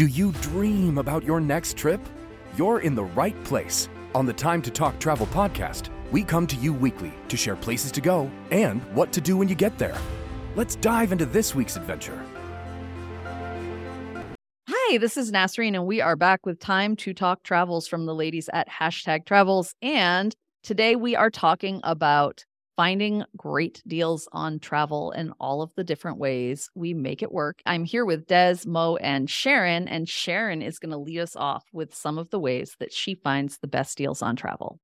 Do you dream about your next trip? You're in the right place. On the Time to Talk Travel podcast, we come to you weekly to share places to go and what to do when you get there. Let's dive into this week's adventure. Hi, this is Nasreen, and we are back with Time to Talk Travels from the ladies at Hashtag Travels. And today we are talking about finding great deals on travel and all of the different ways we make it work. I'm here with Des, Mo, and Sharon, and Sharon is going to lead us off with some of the ways that she finds the best deals on travel.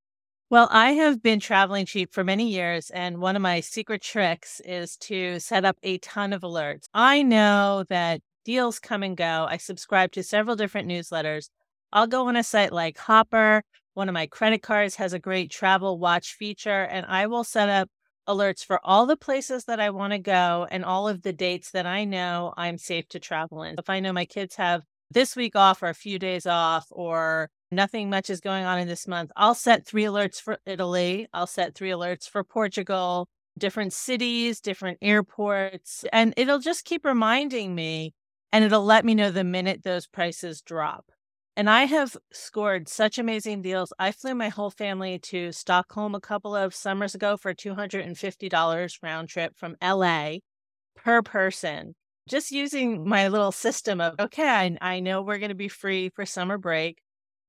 Well, I have been traveling cheap for many years, and one of my secret tricks is to set up a ton of alerts. I know that deals come and go. I subscribe to several different newsletters. I'll go on a site like Hopper one of my credit cards has a great travel watch feature, and I will set up alerts for all the places that I want to go and all of the dates that I know I'm safe to travel in. If I know my kids have this week off or a few days off or nothing much is going on in this month, I'll set three alerts for Italy. I'll set three alerts for Portugal, different cities, different airports, and it'll just keep reminding me and it'll let me know the minute those prices drop. And I have scored such amazing deals. I flew my whole family to Stockholm a couple of summers ago for $250 round trip from LA per person. Just using my little system of, okay, I, I know we're going to be free for summer break.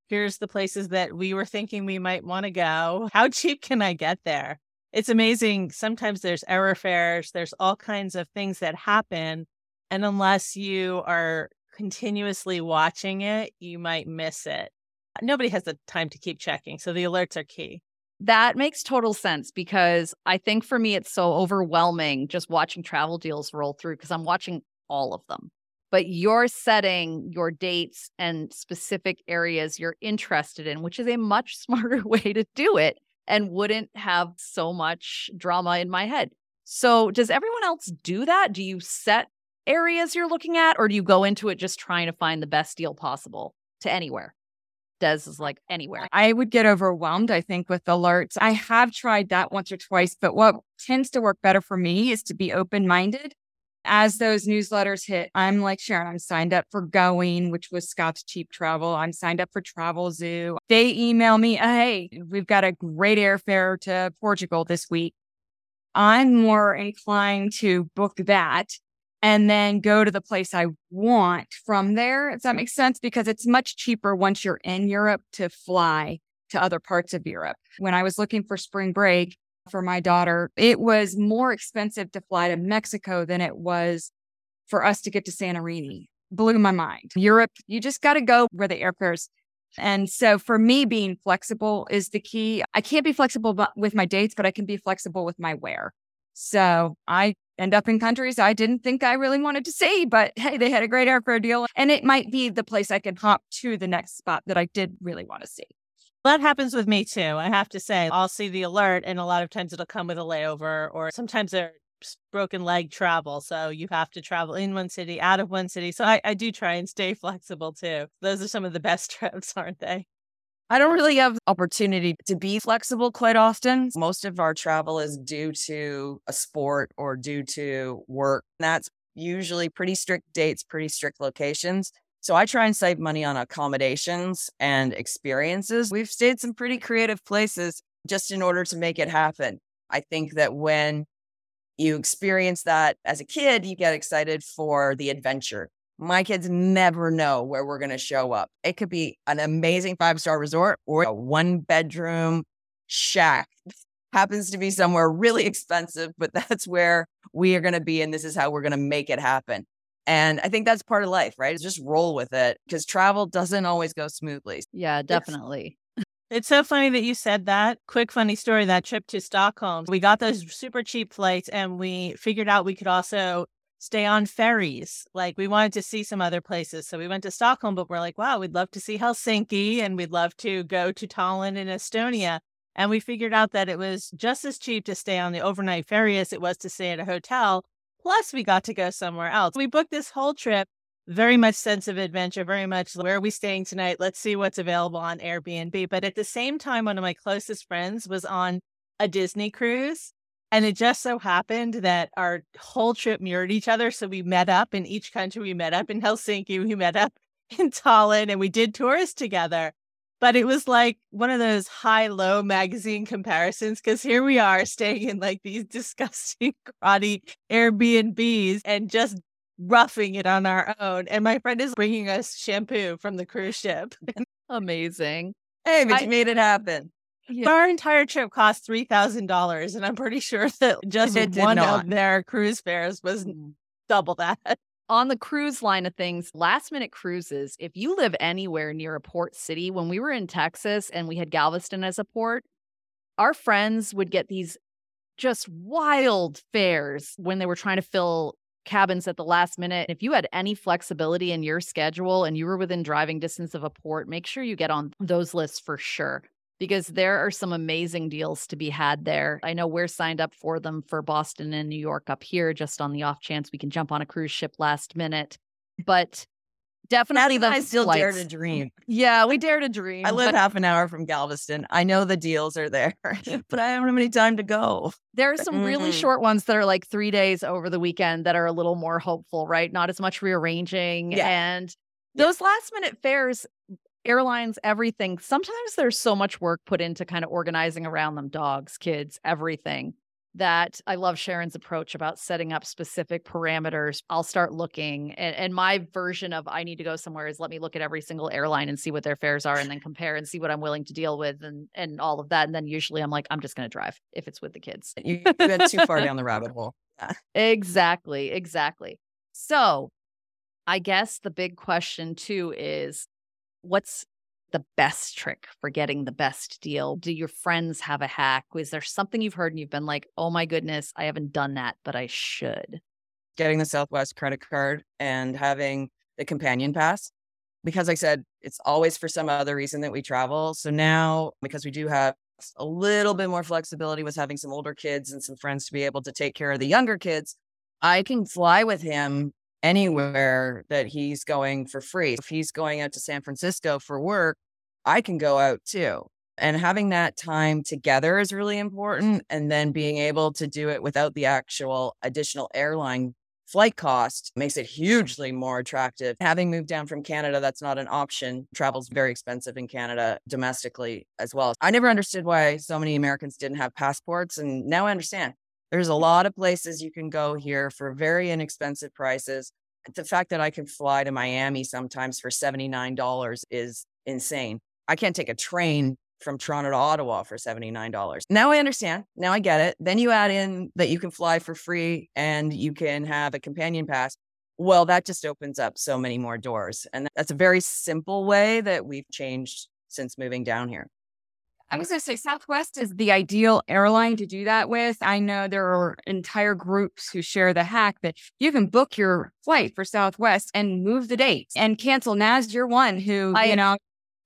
Here's the places that we were thinking we might want to go. How cheap can I get there? It's amazing. Sometimes there's error fares, there's all kinds of things that happen. And unless you are continuously watching it, you might miss it. Nobody has the time to keep checking. So the alerts are key. That makes total sense because I think for me, it's so overwhelming just watching travel deals roll through because I'm watching all of them. But you're setting your dates and specific areas you're interested in, which is a much smarter way to do it and wouldn't have so much drama in my head. So, does everyone else do that? Do you set areas you're looking at, or do you go into it just trying to find the best deal possible to anywhere? Des is like anywhere. I would get overwhelmed, I think, with alerts. I have tried that once or twice, but what tends to work better for me is to be open minded. As those newsletters hit, I'm like Sharon, I'm signed up for Going, which was Scott's Cheap Travel. I'm signed up for Travelzoo. They email me, uh, hey, we've got a great airfare to Portugal this week. I'm more inclined to book that and then go to the place I want from there, if that makes sense, because it's much cheaper once you're in Europe to fly to other parts of Europe. When I was looking for spring break for my daughter, it was more expensive to fly to Mexico than it was for us to get to Santorini. Blew my mind. Europe, you just got to go where the airfares. And so for me, being flexible is the key. I can't be flexible with my dates, but I can be flexible with my where. So I end up in countries I didn't think I really wanted to see, but hey, they had a great airfare deal. And it might be the place I can hop to the next spot that I did really want to see. That happens with me too. I have to say, I'll see the alert, and a lot of times it'll come with a layover, or sometimes they're broken leg travel. So you have to travel in one city, out of one city. So I, I do try and stay flexible too. Those are some of the best trips, aren't they? I don't really have opportunity to be flexible quite often. Most of our travel is due to a sport or due to work. And that's usually pretty strict dates, pretty strict locations. So I try and save money on accommodations and experiences. We've stayed some pretty creative places just in order to make it happen. I think that when you experience that as a kid, you get excited for the adventure my kids never know where we're going to show up. It could be an amazing five star resort or a one bedroom shack. Happens to be somewhere really expensive, but that's where we are going to be. And this is how we're going to make it happen. And I think that's part of life, right? just roll with it because travel doesn't always go smoothly. Yeah, definitely. It's so funny that you said that. Quick funny story that trip to Stockholm. We got those super cheap flights and we figured out we could also stay on ferries. Like we wanted to see some other places. So we went to Stockholm, but we're like, wow, we'd love to see Helsinki and we'd love to go to Tallinn in Estonia. And we figured out that it was just as cheap to stay on the overnight ferry as it was to stay at a hotel. Plus, we got to go somewhere else. We booked this whole trip, very much sense of adventure, very much where are we staying tonight? Let's see what's available on Airbnb. But at the same time, one of my closest friends was on a Disney cruise. And it just so happened that our whole trip mirrored each other. So we met up in each country. We met up in Helsinki. We met up in Tallinn and we did tours together. But it was like one of those high low magazine comparisons because here we are staying in like these disgusting, cruddy Airbnbs and just roughing it on our own. And my friend is bringing us shampoo from the cruise ship. Amazing. Hey, but I- you made it happen. Yeah. Our entire trip cost three thousand dollars, and I'm pretty sure that just one not. of their cruise fares was mm. double that. on the cruise line of things, last minute cruises, if you live anywhere near a port city, when we were in Texas and we had Galveston as a port, our friends would get these just wild fares when they were trying to fill cabins at the last minute. And if you had any flexibility in your schedule and you were within driving distance of a port, make sure you get on those lists for sure. Because there are some amazing deals to be had there. I know we're signed up for them for Boston and New York up here, just on the off chance we can jump on a cruise ship last minute. But definitely the I still dare flights. to dream. Yeah, we dare to dream. I live half an hour from Galveston. I know the deals are there, but I don't have any time to go. there are some really Mhm. short ones that are like three days over the weekend that are a little more hopeful, right? Not as much rearranging. Yeah. And Yeah. those last minute fares, airlines, everything, sometimes there's so much work put into kind of organizing around them dogs, kids, everything. That I love Sharon's approach about setting up specific parameters. I'll start looking, and, and my version of I need to go somewhere is let me look at every single airline and see what their fares are, and then compare and see what I'm willing to deal with, and and all of that. And then usually I'm like, I'm just going to drive if it's with the kids. You, you went too far down the rabbit hole. Exactly, exactly. So, I guess the big question too is what's the best trick for getting the best deal? Do your friends have a hack? Is there something you've heard and you've been like, oh my goodness, I haven't done that, but I should? Getting the Southwest credit card and having the companion pass. Because I said it's always for some other reason that we travel. So now, because we do have a little bit more flexibility with having some older kids and some friends to be able to take care of the younger kids, I can fly with him anywhere that he's going for free. If he's going out to San Francisco for work, I can go out too. And having that time together is really important. And then being able to do it without the actual additional airline flight cost makes it hugely more attractive. Having moved down from Canada, that's not an option. Travel's very expensive in Canada domestically as well. I never understood why so many Americans didn't have passports. And now I understand. There's a lot of places you can go here for very inexpensive prices. The fact that I can fly to Miami sometimes for $79 is insane. I can't take a train from Toronto to Ottawa for $79. Now I understand. Now I get it. Then you add in that you can fly for free and you can have a companion pass. Well, that just opens up so many more doors. And that's a very simple way that we've changed since moving down here. I was going to say Southwest is the ideal airline to do that with. I know there are entire groups who share the hack that you can book your flight for Southwest and move the dates and cancel. Naz, you're one who, I- you know,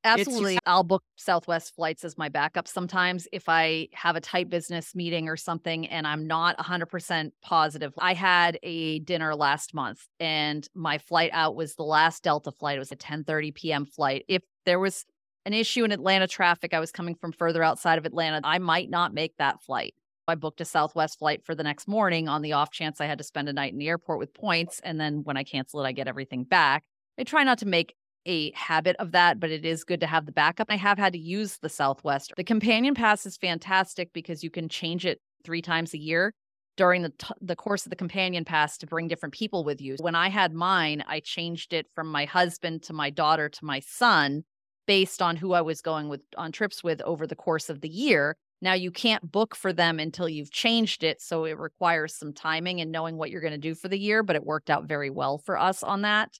Absolutely. I'll book Southwest flights as my backup sometimes if I have a tight business meeting or something and I'm not 100% positive. I had a dinner last month and my flight out was the last Delta flight. It was a 10:30 p.m. flight. If there was an issue in Atlanta traffic, I was coming from further outside of Atlanta, I might not make that flight. I booked a Southwest flight for the next morning on the off chance I had to spend a night in the airport with points and then when I cancel it I get everything back. I try not to make a habit of that, but it is good to have the backup. I have had to use the Southwest. The companion pass is fantastic because you can change it three times a year during the t- the course of the companion pass to bring different people with you. When I had mine, I changed it from my husband to my daughter to my son based on who I was going with on trips with over the course of the year. Now you can't book for them until you've changed it, so it requires some timing and knowing what you're going to do for the year, but it worked out very well for us on that.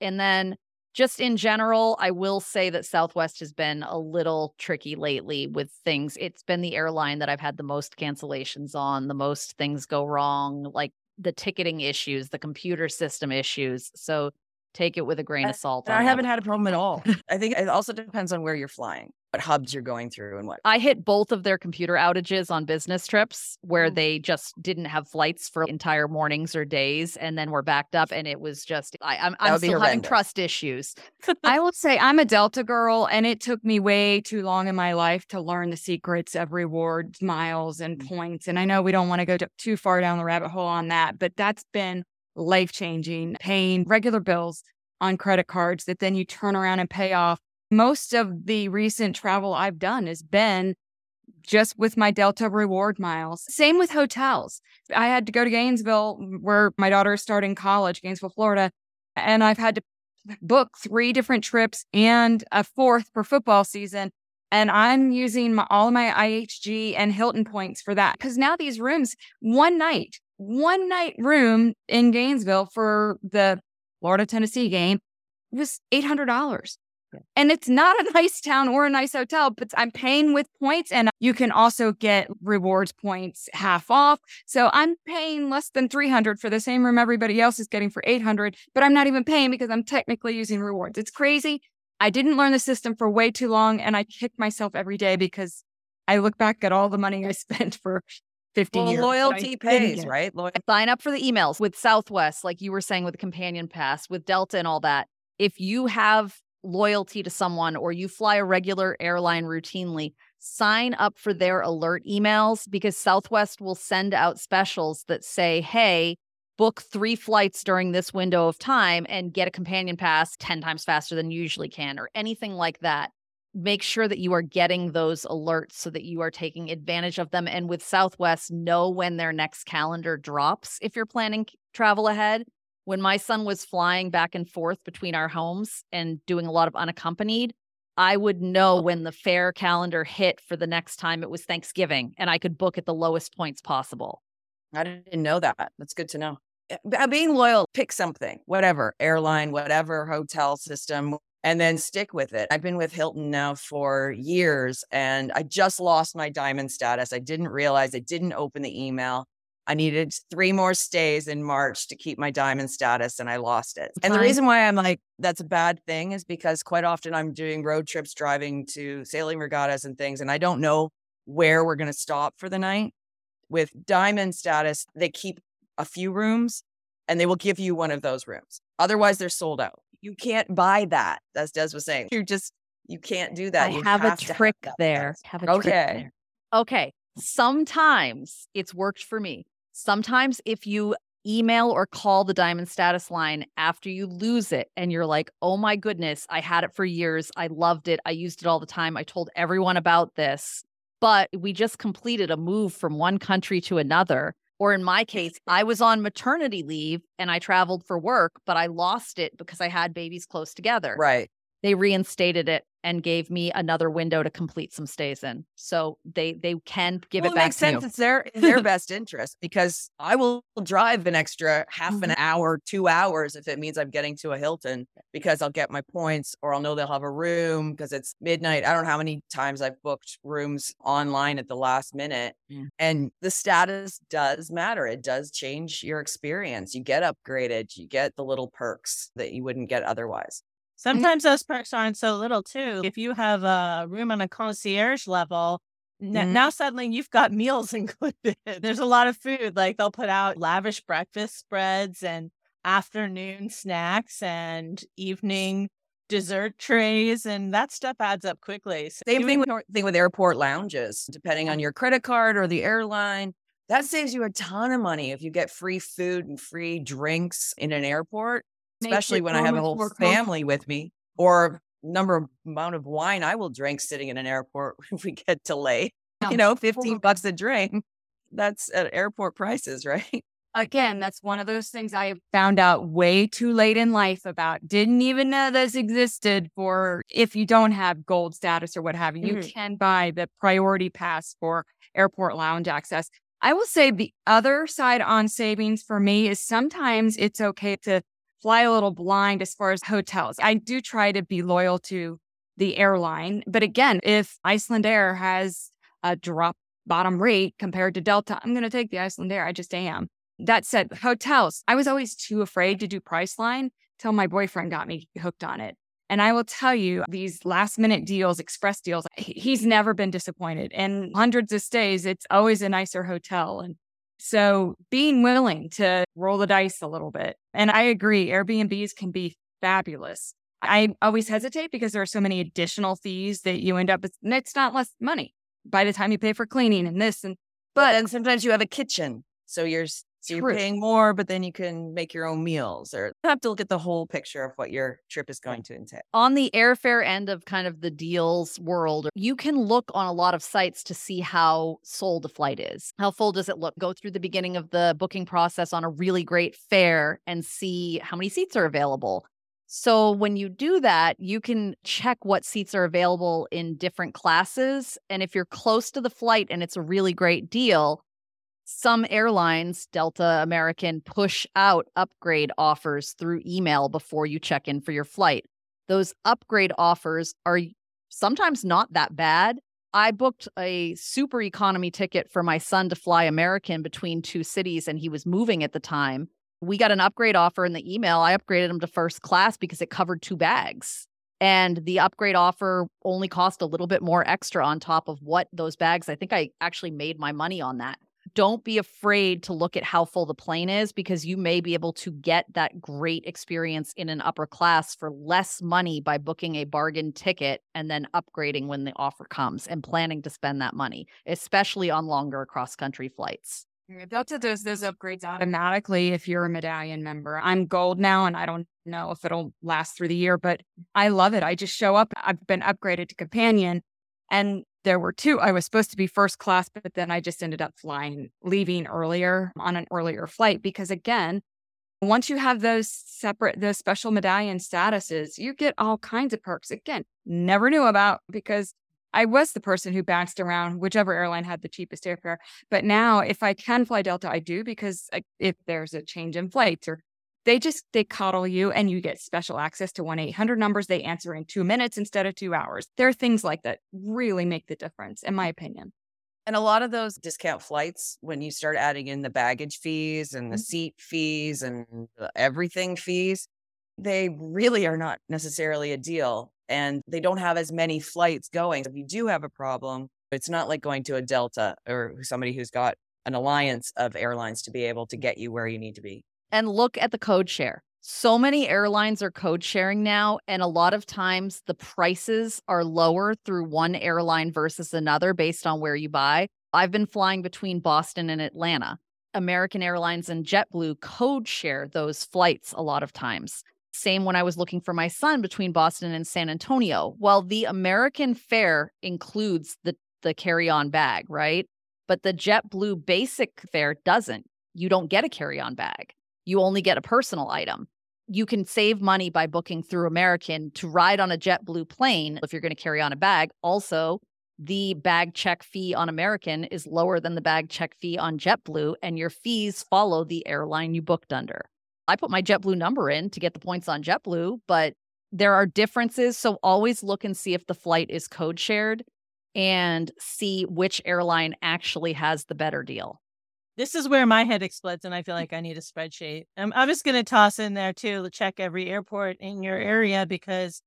And then just in general, I will say that Southwest has been a little tricky lately with things. It's been the airline that I've had the most cancellations on, the most things go wrong, like the ticketing issues, the computer system issues. So take it with a grain of salt. I haven't had a problem at all. I think it also depends on where you're flying, what hubs you're going through, and what. I hit both of their computer outages on business trips where Mm. they just didn't have flights for entire mornings or days, and then were backed up, and it was just I, I'm, I'm would be still having trust issues. I will say I'm a Delta girl, and it took me way too long in my life to learn the secrets of rewards, miles, and points. And I know we don't want to go too far down the rabbit hole on that, but that's been life changing. Paying regular bills on credit cards that then you turn around and pay off. Most of the recent travel I've done has been just with my Delta reward miles. Same with hotels. I had to go to Gainesville, where my daughter is starting college, Gainesville, Florida, and I've had to book three different trips and a fourth for football season. And I'm using my, all of my IHG and Hilton points for that because now these rooms, one night, one night room in Gainesville for the Florida Tennessee game was $800. And it's not a nice town or a nice hotel, but I'm paying with points and you can also get rewards points half off. So I'm paying less than 300 for the same room everybody else is getting for 800, but I'm not even paying because I'm technically using rewards. It's crazy. I didn't learn the system for way too long and I kick myself every day because I look back at all the money I spent for 50 well, years. loyalty pays, right? Loy- Sign up for the emails with Southwest, like you were saying with the companion pass, with Delta and all that. If you have loyalty to someone or you fly a regular airline routinely, sign up for their alert emails because Southwest will send out specials that say, hey, book three flights during this window of time and get a companion pass 10 times faster than you usually can, or anything like that. Make sure that you are getting those alerts so that you are taking advantage of them. And with Southwest, know when their next calendar drops if you're planning travel ahead when my son was flying back and forth between our homes and doing a lot of unaccompanied, I would know when the fare calendar hit for the next time it was Thanksgiving and I could book at the lowest points possible. I didn't know that. That's good to know. Eh, being loyal, pick something, whatever, airline, whatever hotel system, and then stick with it. I've been with Hilton now for years and I just lost my diamond status. I didn't realize I didn't open the email. I needed three more stays in March to keep my diamond status and I lost it. And the reason why I'm like, that's a bad thing is because quite often I'm doing road trips, driving to sailing regattas and things, and I don't know where we're going to stop for the night. With diamond status, they keep a few rooms and they will give you one of those rooms. Otherwise, they're sold out. You can't buy that, as Des was saying. You just, you can't do that. I You have, have a have trick there. Have a trick Okay. there. Okay. Sometimes it's worked for me. Sometimes if you email or call the diamond status line after you lose it and you're like, "Oh my goodness, I had it for years. I loved it. I used it all the time. I told everyone about this." But we just completed a move from one country to another. Or in my case, I was on maternity leave and I traveled for work, but I lost it because I had babies close together Right. they reinstated it and gave me another window to complete some stays in. So they they can give well, it back makes to sense. you. It's their their best interest because I will drive an extra half Mm-hmm. an hour, two hours if it means I'm getting to a Hilton because I'll get my points or I'll know they'll have a room because it's midnight. I don't know how many times I've booked rooms online at the last minute. Mm. And the status does matter. It does change your experience. You get upgraded, you get the little perks that you wouldn't get otherwise. Sometimes those perks aren't so little too. If you have a room on a concierge level, Mhm. now suddenly you've got meals included. There's a lot of food. Like they'll put out lavish breakfast spreads and afternoon snacks and evening dessert trays, and that stuff adds up quickly. So Same thing with thing with airport lounges. Depending on your credit card or the airline, that saves you a ton of money if you get free food and free drinks in an airport. Especially when I have a whole family with me, or number of amount of wine I will drink sitting in an airport if we get delayed. You know, fifteen bucks a drink. That's at airport prices, right? Again, that's one of those things I found out way too late in life about. Didn't even know this existed for if you don't have gold status or what have you. You Mhm. can buy the priority pass for airport lounge access. I will say the other side on savings for me is sometimes it's okay to fly a little blind as far as hotels. I do try to be loyal to the airline. But again, if Icelandair has a drop bottom rate compared to Delta, I'm going to take the Icelandair. I just am. That said, hotels, I was always too afraid to do Priceline till my boyfriend got me hooked on it. And I will tell you, these last minute deals, express deals, he's never been disappointed. And hundreds of stays, it's always a nicer hotel. And so being willing to roll the dice a little bit. And I agree, Airbnbs can be fabulous. I always hesitate because there are so many additional fees that you end up with, and it's not less money by the time you pay for cleaning and this and But then sometimes you have a kitchen, so you're So you're True. paying more, but then you can make your own meals or have to look at the whole picture of what your trip is going to entail. on the airfare end of kind of the deals world, you can look on a lot of sites to see how sold a flight is. How full does it look? Go through the beginning of the booking process on a really great fare and see how many seats are available. So when you do that, you can check what seats are available in different classes. And if you're close to the flight and it's a really great deal, some airlines, Delta, American, push out upgrade offers through email before you check in for your flight. Those upgrade offers are sometimes not that bad. I booked a super economy ticket for my son to fly American between two cities, and he was moving at the time. We got an upgrade offer in the email. I upgraded him to first class because it covered two bags. And the upgrade offer only cost a little bit more extra on top of what those bags. I think I actually made my money on that don't be afraid to look at how full the plane is because you may be able to get that great experience in an upper class for less money by booking a bargain ticket and then upgrading when the offer comes and planning to spend that money, especially on longer cross country flights. Delta does those upgrades automatically if you're a medallion member. I'm gold now and I don't know if it'll last through the year, but I love it. I just show up. I've been upgraded to companion and there were two. I was supposed to be first class, but then I just ended up flying, leaving earlier on an earlier flight because, again, once you have those separate, those special medallion statuses, you get all kinds of perks. Again, never knew about because I was the person who bounced around whichever airline had the cheapest airfare. But now, if I can fly Delta, I do because if there's a change in flights or they just they coddle you and you get special access to 1-800 numbers. They answer in 2 minutes instead of 2 hours. There are things like that really make the difference in my opinion. And a lot of those discount flights when you start adding in the baggage fees and the Mm-hmm. seat fees and the everything fees they really are not necessarily a deal and they don't have as many flights going. If you do have a problem it's not like going to a delta or somebody who's got an alliance of airlines to be able to get you where you need to be and look at the code share. So many airlines are code sharing now, and a lot of times the prices are lower through one airline versus another based on where you buy. I've been flying between Boston and Atlanta. American Airlines and JetBlue code share those flights a lot of times. Same when I was looking for my son between Boston and San Antonio. Well, the American fare includes the, the carry on bag, right? But the JetBlue basic fare doesn't. You don't get a carry on bag you only get a personal item. You can save money by booking through American to ride on a JetBlue plane if you're going to carry on a bag. Also, the bag check fee on American is lower than the bag check fee on JetBlue, and your fees follow the airline you booked under. I put my JetBlue number in to get the points on JetBlue, but there are differences. So always look and see if the flight is code shared and see which airline actually has the better deal. This is where my head explodes, and I feel mm. like I need a spreadsheet. I'm, I'm just going to toss in there too to check every airport in your area because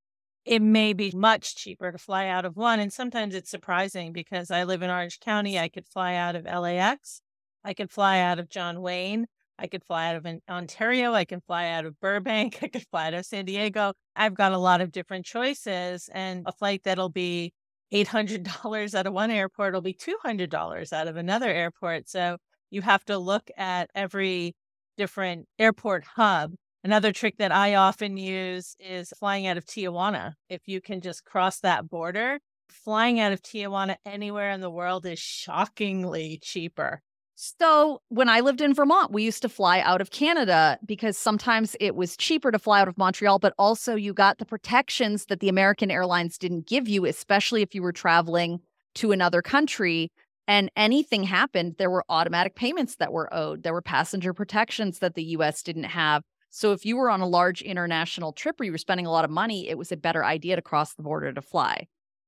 it may be much cheaper to fly out of one. And sometimes it's surprising because I live in Orange County. I could fly out of LAX, I could fly out of John Wayne, I could fly out of Ontario, I can fly out of Burbank, I could fly out of San Diego. I've got a lot of different choices, and a flight that'll be $800 out of one airport will be $200 out of another airport. So you have to look at every different airport hub. Another trick that I often use is flying out of Tijuana. If you can just cross that border, flying out of Tijuana anywhere in the world is shockingly cheaper. So, when I lived in Vermont, we used to fly out of Canada because sometimes it was cheaper to fly out of Montreal, but also you got the protections that the American Airlines didn't give you, especially if you were traveling to another country and anything happened, there were automatic payments that were owed. There were passenger protections that the US didn't have. So if you were on a large international trip where you were spending a lot of money, it was a better idea to cross the border to fly.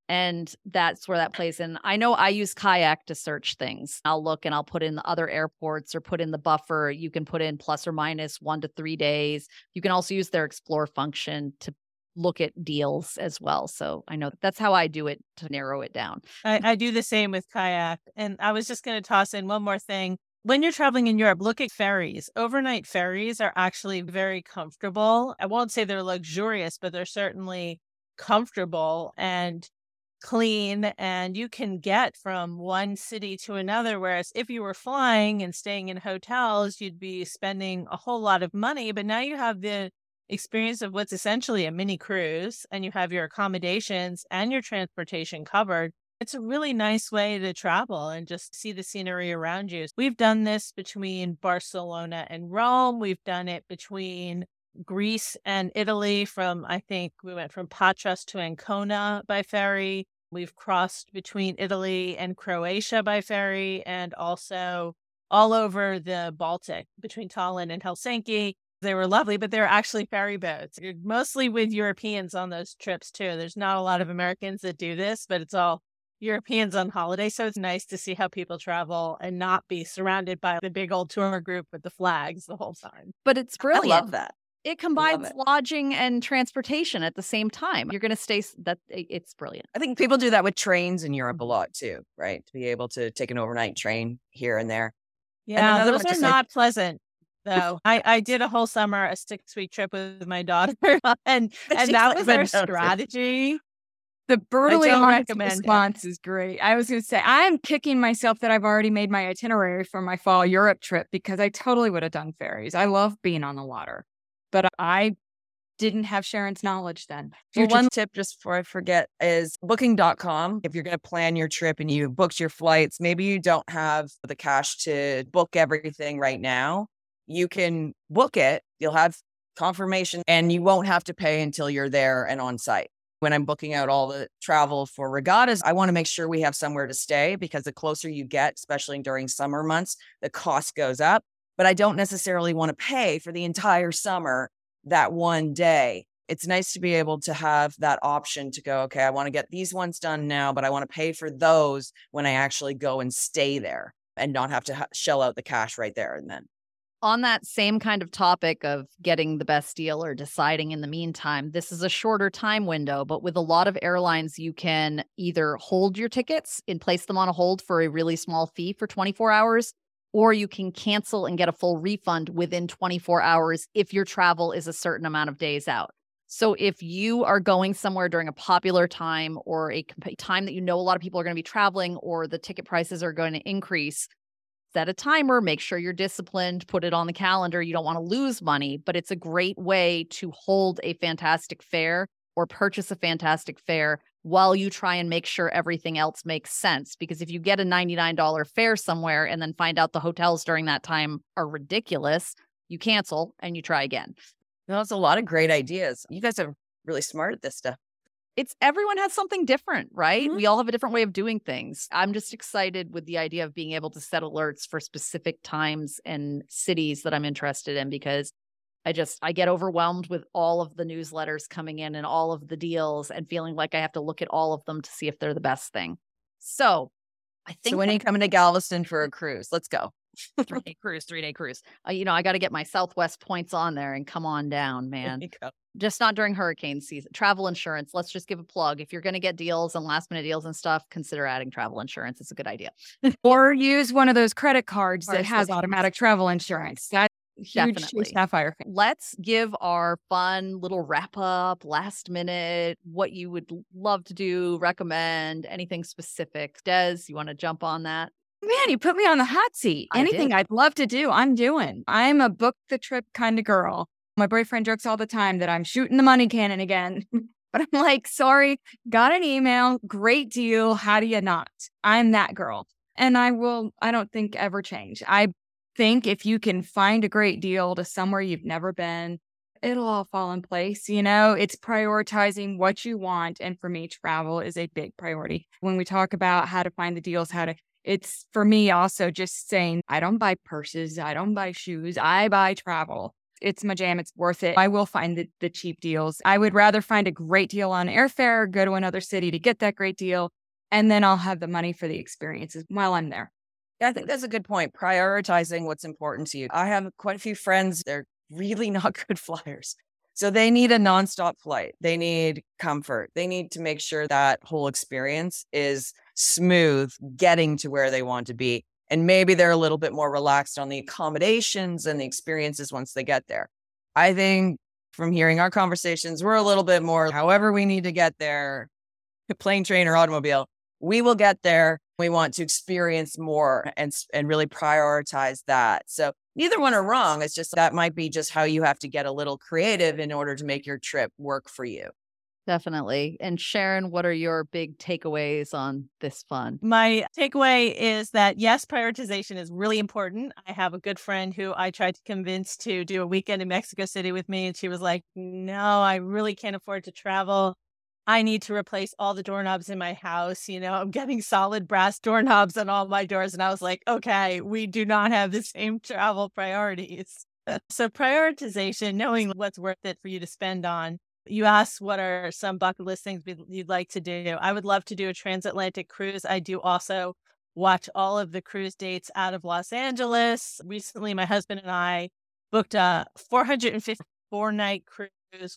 And that's where that plays in. I know I use kayak to search things. I'll look and I'll put in the other airports or put in the buffer. You can put in plus or minus one to three days. You can also use their explore function to look at deals as well. So I know that's how I do it to narrow it down. I, I do the same with kayak. And I was just going to toss in one more thing. When you're traveling in Europe, look at ferries. Overnight ferries are actually very comfortable. I won't say they're luxurious, but they're certainly comfortable. And clean and you can get from one city to another. Whereas if you were flying and staying in hotels, you'd be spending a whole lot of money. But now you have the experience of what's essentially a mini cruise and you have your accommodations and your transportation covered. It's a really nice way to travel and just see the scenery around you. We've done this between Barcelona and Rome. We've done it between Greece and Italy from, I think we went from Patras to Ancona by ferry. We've crossed between Italy and Croatia by ferry and also all over the Baltic between Tallinn and Helsinki. They were lovely, but they were actually ferry boats. You're mostly with Europeans on those trips too. There's not a lot of Americans that do this, but it's all Europeans on holiday. So it's nice to see how people travel and not be surrounded by the big old tour group with the flags the whole time. But it's brilliant. I love that. It combines it. lodging and transportation at the same time. You're going to stay that it's brilliant. I think people do that with trains in Europe a lot too, right? To be able to take an overnight train here and there. Yeah, and those are not like, pleasant. Though. I, I did a whole summer, a six week trip with my daughter, and and that was our strategy. The honest response is great. I was going to say, I'm kicking myself that I've already made my itinerary for my fall Europe trip because I totally would have done ferries. I love being on the water, but I didn't have Sharon's knowledge then. Well, one tip, just before I forget, is booking.com. If you're going to plan your trip and you booked your flights, maybe you don't have the cash to book everything right now. You can book it, you'll have confirmation, and you won't have to pay until you're there and on site when I'm booking out all the travel for regattas, I want to make sure we have somewhere to stay because the closer you get, especially during summer months, the cost goes up. But I don't necessarily want to pay for the entire summer that one day. It's nice to be able to have that option to go, okay, I want to get these ones done now, but I want to pay for those when I actually go and stay there and not have to ha- shell out the cash right there and then on that same kind of topic of getting the best deal or deciding in the meantime, this is a shorter time window, but with a lot of airlines, you can either hold your tickets and place them on a hold for a really small fee for 24 hours, or you can cancel and get a full refund within 24 hours if your travel is a certain amount of days out. So if you are going somewhere during a popular time or a time that you know a lot of people are going to be traveling or the ticket prices are going to increase, set a timer, make sure you're disciplined, put it on the calendar. You don't want to lose money, but it's a great way to hold a fantastic fare or purchase a fantastic fare while you try and make sure everything else makes sense. Because if you get a $99 fare somewhere and then find out the hotels during that time are ridiculous, you cancel and you try again. That's a lot of great ideas. You guys are really smart at this stuff it's everyone has something different, right? Mm-hmm. We all have a different way of doing things. I'm just excited with the idea of being able to set alerts for specific times and cities that I'm interested in because I just I get overwhelmed with all of the newsletters coming in and all of the deals and feeling like I have to look at all of them to see if they're the best thing. So, I think So when that- are you coming to Galveston for a cruise? Let's go three day cruise, three day cruise. Uh, you know, I got to get my Southwest points on there and come on down, man. Just not during hurricane season. Travel insurance. Let's just give a plug. If you're going to get deals and last minute deals and stuff, consider adding travel insurance. It's a good idea. or use one of those credit cards that has automatic travel insurance. That huge Definitely. Sapphire. Fan. Let's give our fun little wrap up, last minute, what you would love to do, recommend, anything specific. Des, you want to jump on that? Man, you put me on the hot seat. Anything. I'd love to do, I'm doing. I'm a book the trip kind of girl. My boyfriend jokes all the time that I'm shooting the money cannon again. but I'm like, sorry, got an email, great deal. How do you not? I'm that girl. And I will, I don't think ever change. I think if you can find a great deal to somewhere you've never been, it'll all fall in place. You know, it's prioritizing what you want. And for me, travel is a big priority. When we talk about how to find the deals, how to it's for me also just saying, I don't buy purses, I don't buy shoes, I buy travel. It's my jam. It's worth it. I will find the, the cheap deals. I would rather find a great deal on airfare, go to another city to get that great deal, and then I'll have the money for the experiences while I'm there. Yeah, I think that's a good point. Prioritizing what's important to you. I have quite a few friends, they're really not good flyers. So they need a nonstop flight. They need comfort. They need to make sure that whole experience is smooth getting to where they want to be. And maybe they're a little bit more relaxed on the accommodations and the experiences once they get there. I think from hearing our conversations, we're a little bit more, however, we need to get there, plane, train, or automobile. We will get there. We want to experience more and and really prioritize that. So neither one are wrong. It's just that might be just how you have to get a little creative in order to make your trip work for you. Definitely. And Sharon, what are your big takeaways on this fund? My takeaway is that yes, prioritization is really important. I have a good friend who I tried to convince to do a weekend in Mexico City with me, and she was like, No, I really can't afford to travel. I need to replace all the doorknobs in my house. You know, I'm getting solid brass doorknobs on all my doors. And I was like, okay, we do not have the same travel priorities. so, prioritization, knowing what's worth it for you to spend on you asked what are some bucket list things you'd like to do. I would love to do a transatlantic cruise. I do also watch all of the cruise dates out of Los Angeles. Recently, my husband and I booked a 454 night cruise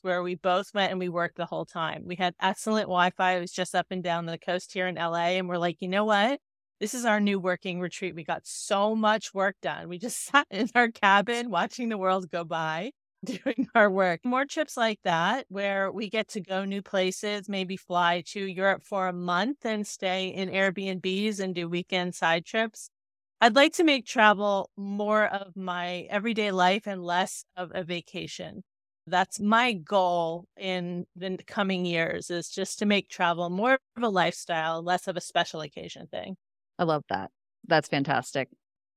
where we both went and we worked the whole time. We had excellent Wi Fi. It was just up and down the coast here in LA. And we're like, you know what? This is our new working retreat. We got so much work done. We just sat in our cabin watching the world go by. doing our work. More trips like that where we get to go new places, maybe fly to Europe for a month and stay in Airbnbs and do weekend side trips. I'd like to make travel more of my everyday life and less of a vacation. That's my goal in the coming years is just to make travel more of a lifestyle, less of a special occasion thing. I love that. That's fantastic.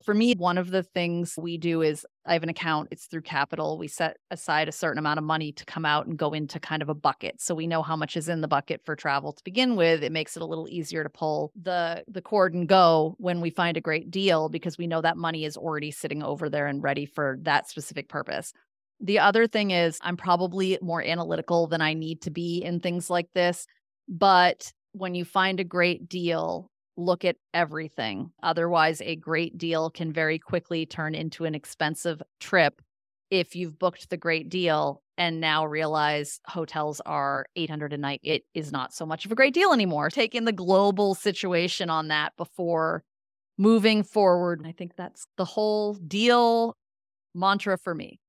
For me, one of the things we do is I have an account, it's through Capital. We set aside a certain amount of money to come out and go into kind of a bucket. So we know how much is in the bucket for travel to begin with. It makes it a little easier to pull the the cord and go when we find a great deal because we know that money is already sitting over there and ready for that specific purpose. The other thing is I'm probably more analytical than I need to be in things like this, but when you find a great deal, look at everything. Otherwise, a great deal can very quickly turn into an expensive trip if you've booked the great deal and now realize hotels are 800 a night. It is not so much of a great deal anymore taking the global situation on that before moving forward. I think that's the whole deal mantra for me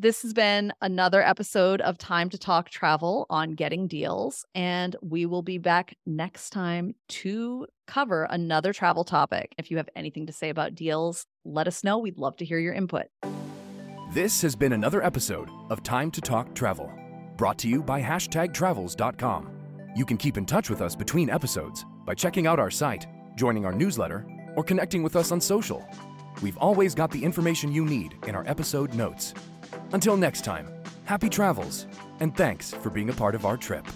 this has been another episode of Time to Talk Travel on Getting Deals, and we will be back next time to cover another travel topic. If you have anything to say about deals, let us know. We'd love to hear your input. This has been another episode of Time to Talk Travel, brought to you by hashtagtravels.com. You can keep in touch with us between episodes by checking out our site, joining our newsletter, or connecting with us on social. We've always got the information you need in our episode notes. Until next time, happy travels, and thanks for being a part of our trip.